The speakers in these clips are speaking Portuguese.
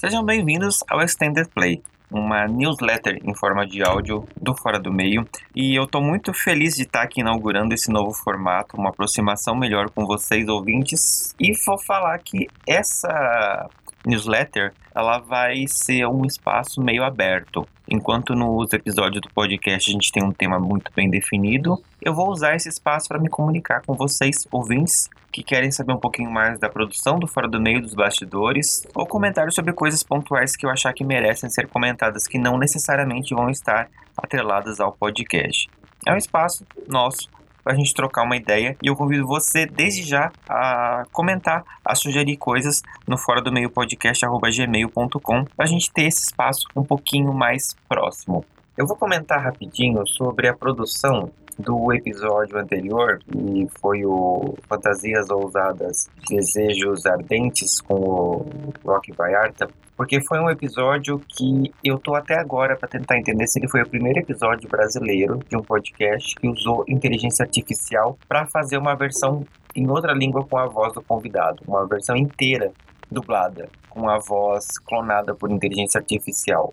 Sejam bem-vindos ao Extended Play, uma newsletter em forma de áudio do Fora do Meio. E eu estou muito feliz de estar aqui inaugurando esse novo formato, uma aproximação melhor com vocês, ouvintes. E vou falar que essa newsletter ela vai ser um espaço meio aberto. Enquanto nos episódios do podcast a gente tem um tema muito bem definido, eu vou usar esse espaço para me comunicar com vocês, ouvintes, que querem saber um pouquinho mais da produção do Fora do Meio dos bastidores, ou comentários sobre coisas pontuais que eu achar que merecem ser comentadas, que não necessariamente vão estar atreladas ao podcast. É um espaço nosso para a gente trocar uma ideia e eu convido você desde já a comentar, a sugerir coisas no fora do meio podcast@gmail.com para a gente ter esse espaço um pouquinho mais próximo. Eu vou comentar rapidinho sobre a produção do episódio anterior, e foi o Fantasias Ousadas Desejos Ardentes com o Rock Vallarta, porque foi um episódio que eu tô até agora para tentar entender se ele foi o primeiro episódio brasileiro de um podcast que usou inteligência artificial para fazer uma versão em outra língua com a voz do convidado, uma versão inteira dublada com a voz clonada por inteligência artificial.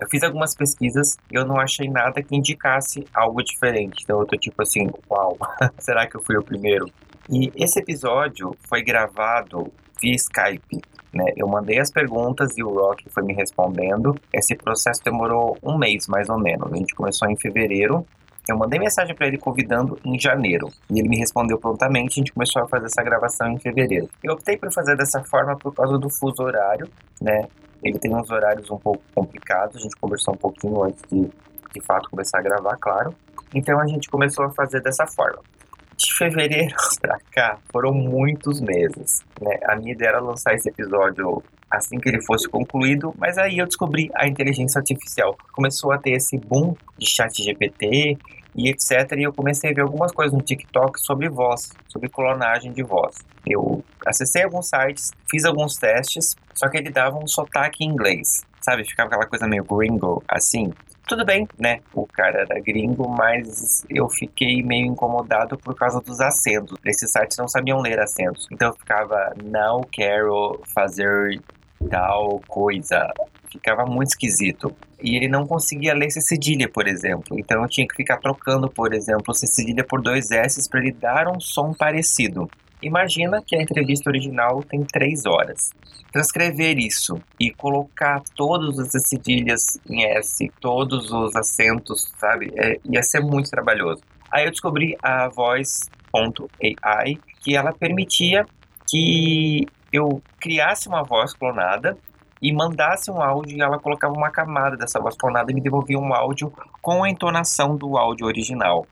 Eu fiz algumas pesquisas e eu não achei nada que indicasse algo diferente. Então eu tô tipo assim, uau, será que eu fui o primeiro? E esse episódio foi gravado via Skype. Né? Eu mandei as perguntas e o Rock foi me respondendo. Esse processo demorou um mês mais ou menos. A gente começou em fevereiro. Eu mandei mensagem para ele convidando em janeiro e ele me respondeu prontamente. A gente começou a fazer essa gravação em fevereiro. Eu optei por fazer dessa forma por causa do fuso horário, né? Ele tem uns horários um pouco complicados, a gente conversou um pouquinho antes de, de fato, começar a gravar, claro. Então a gente começou a fazer dessa forma. De fevereiro pra cá foram muitos meses. Né? A minha ideia era lançar esse episódio assim que ele fosse concluído, mas aí eu descobri a inteligência artificial. Começou a ter esse boom de chat GPT e etc. E eu comecei a ver algumas coisas no TikTok sobre voz, sobre clonagem de voz. Eu acessei alguns sites, fiz alguns testes, só que ele dava um sotaque em inglês, sabe? Ficava aquela coisa meio gringo, assim. Tudo bem, né? O cara era gringo, mas eu fiquei meio incomodado por causa dos acentos. Esses sites não sabiam ler acentos. Então eu ficava, não quero fazer tal coisa. Ficava muito esquisito. E ele não conseguia ler C cedilha, por exemplo. Então eu tinha que ficar trocando, por exemplo, C cedilha por dois S para ele dar um som parecido. Imagina que a entrevista original tem três horas. Transcrever isso e colocar todas as cedilhas em S, todos os acentos, sabe? É, ia ser muito trabalhoso. Aí eu descobri a Voice.ai, que ela permitia que eu criasse uma voz clonada e mandasse um áudio e ela colocava uma camada dessa voz clonada e me devolvia um áudio com a entonação do áudio original.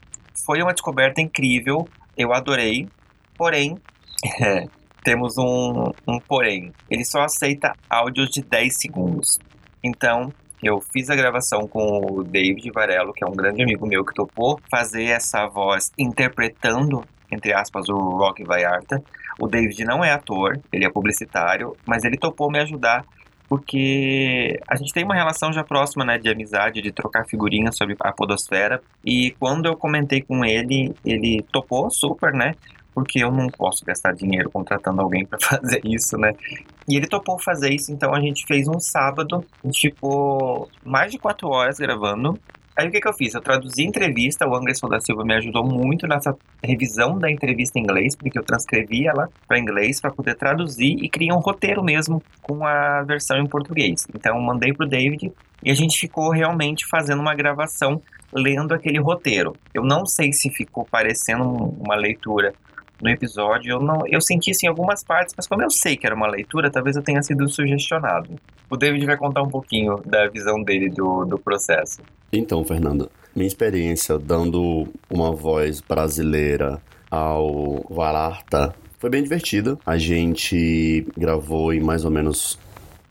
Foi uma descoberta incrível, eu adorei, porém, temos um, um porém. Ele só aceita áudios de 10 segundos. Então, eu fiz a gravação com o David Varelo, que é um grande amigo meu que topou fazer essa voz interpretando, entre aspas, o Rock Vallarta. O David não é ator, ele é publicitário, mas ele topou me ajudar porque a gente tem uma relação já próxima, né, de amizade, de trocar figurinhas sobre a podosfera. E quando eu comentei com ele, ele topou super, né? porque eu não posso gastar dinheiro contratando alguém para fazer isso, né? E ele topou fazer isso, então a gente fez um sábado, a gente ficou mais de quatro horas gravando. Aí o que, que eu fiz? Eu traduzi entrevista, o Anderson da Silva me ajudou muito nessa revisão da entrevista em inglês, porque eu transcrevi ela para inglês para poder traduzir e criar um roteiro mesmo com a versão em português. Então mandei pro David e a gente ficou realmente fazendo uma gravação lendo aquele roteiro. Eu não sei se ficou parecendo uma leitura no episódio. Eu, não, eu senti isso em algumas partes, mas como eu sei que era uma leitura, talvez eu tenha sido sugestionado. O David vai contar um pouquinho da visão dele do, do processo. Então, Fernando, minha experiência dando uma voz brasileira ao Valarta foi bem divertida. A gente gravou em mais ou menos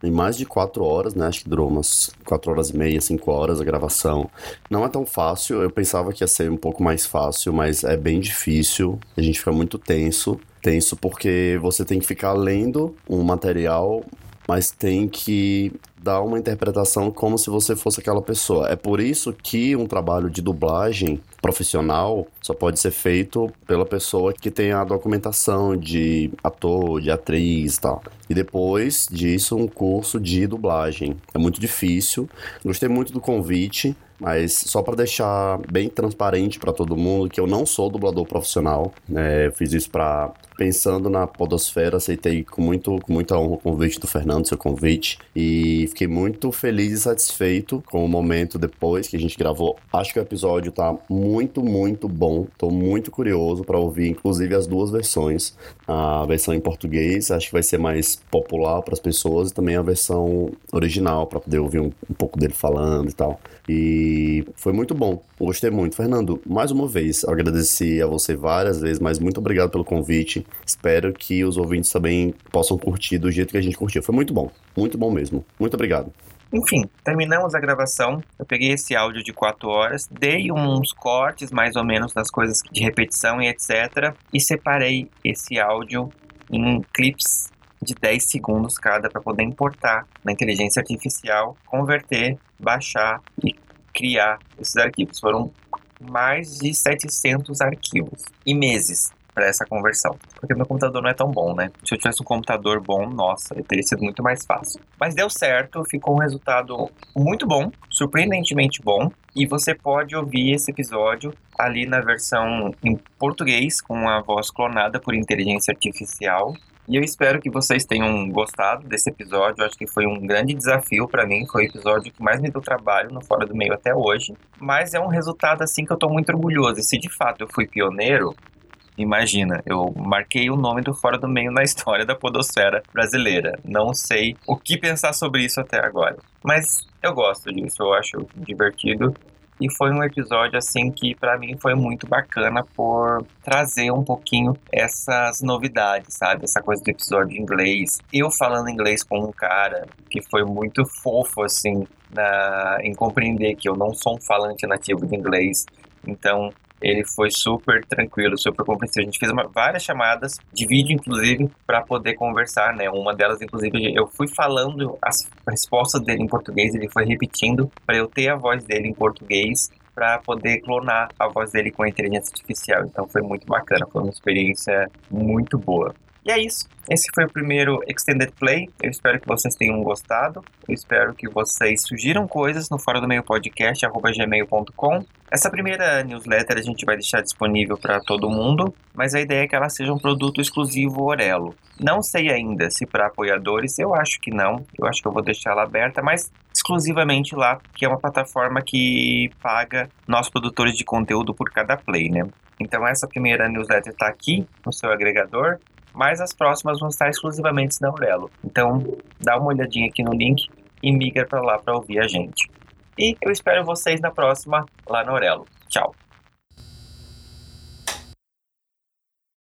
em mais de quatro horas, né? Acho que durou umas quatro horas e meia, cinco horas a gravação. Não é tão fácil, eu pensava que ia ser um pouco mais fácil, mas é bem difícil. A gente fica muito tenso. Tenso porque você tem que ficar lendo um material mas tem que dar uma interpretação como se você fosse aquela pessoa. É por isso que um trabalho de dublagem profissional só pode ser feito pela pessoa que tem a documentação de ator, de atriz e tal. E depois disso, um curso de dublagem. É muito difícil. Gostei muito do convite. Mas só para deixar bem transparente para todo mundo que eu não sou dublador profissional, né? Eu fiz isso para pensando na podosfera, aceitei com, muito, com muita honra o convite do Fernando, seu convite, e fiquei muito feliz e satisfeito com o momento depois que a gente gravou. Acho que o episódio tá muito, muito bom. Tô muito curioso para ouvir, inclusive, as duas versões. A versão em português, acho que vai ser mais popular para as pessoas, e também a versão original, para poder ouvir um, um pouco dele falando e tal. E foi muito bom. Gostei muito. Fernando, mais uma vez, agradeci a você várias vezes, mas muito obrigado pelo convite. Espero que os ouvintes também possam curtir do jeito que a gente curtiu. Foi muito bom, muito bom mesmo. Muito obrigado. Enfim, terminamos a gravação. Eu peguei esse áudio de 4 horas, dei uns cortes mais ou menos das coisas de repetição e etc. E separei esse áudio em clips de 10 segundos cada para poder importar na inteligência artificial, converter, baixar e criar esses arquivos. Foram mais de 700 arquivos e meses para essa conversão. Porque meu computador não é tão bom, né? Se eu tivesse um computador bom, nossa, teria sido muito mais fácil. Mas deu certo, ficou um resultado muito bom, surpreendentemente bom. E você pode ouvir esse episódio ali na versão em português, com a voz clonada por inteligência artificial. E eu espero que vocês tenham gostado desse episódio. Eu acho que foi um grande desafio para mim. Foi o episódio que mais me deu trabalho no Fora do Meio até hoje. Mas é um resultado assim que eu tô muito orgulhoso. E se de fato eu fui pioneiro, Imagina, eu marquei o nome do Fora do Meio na história da podosfera brasileira. Não sei o que pensar sobre isso até agora. Mas eu gosto disso, eu acho divertido. E foi um episódio assim que para mim foi muito bacana por trazer um pouquinho essas novidades, sabe? Essa coisa do episódio em inglês. Eu falando inglês com um cara que foi muito fofo assim na, em compreender que eu não sou um falante nativo de inglês. Então, ele foi super tranquilo, super compreensivo. A gente fez uma, várias chamadas de vídeo, inclusive, para poder conversar, né? Uma delas, inclusive, eu fui falando as respostas dele em português, ele foi repetindo para eu ter a voz dele em português para poder clonar a voz dele com a inteligência artificial. Então foi muito bacana, foi uma experiência muito boa. E é isso. Esse foi o primeiro Extended Play. Eu espero que vocês tenham gostado. Eu espero que vocês sugiram coisas no fora do meio podcast, gmail.com. Essa primeira newsletter a gente vai deixar disponível para todo mundo, mas a ideia é que ela seja um produto exclusivo Orelo. Não sei ainda se para apoiadores, eu acho que não. Eu acho que eu vou deixar ela aberta, mas exclusivamente lá, que é uma plataforma que paga nós produtores de conteúdo por cada play, né? Então essa primeira newsletter está aqui no seu agregador mas as próximas vão estar exclusivamente na Aurelo. Então, dá uma olhadinha aqui no link e migra para lá para ouvir a gente. E eu espero vocês na próxima lá na Aurelo. Tchau!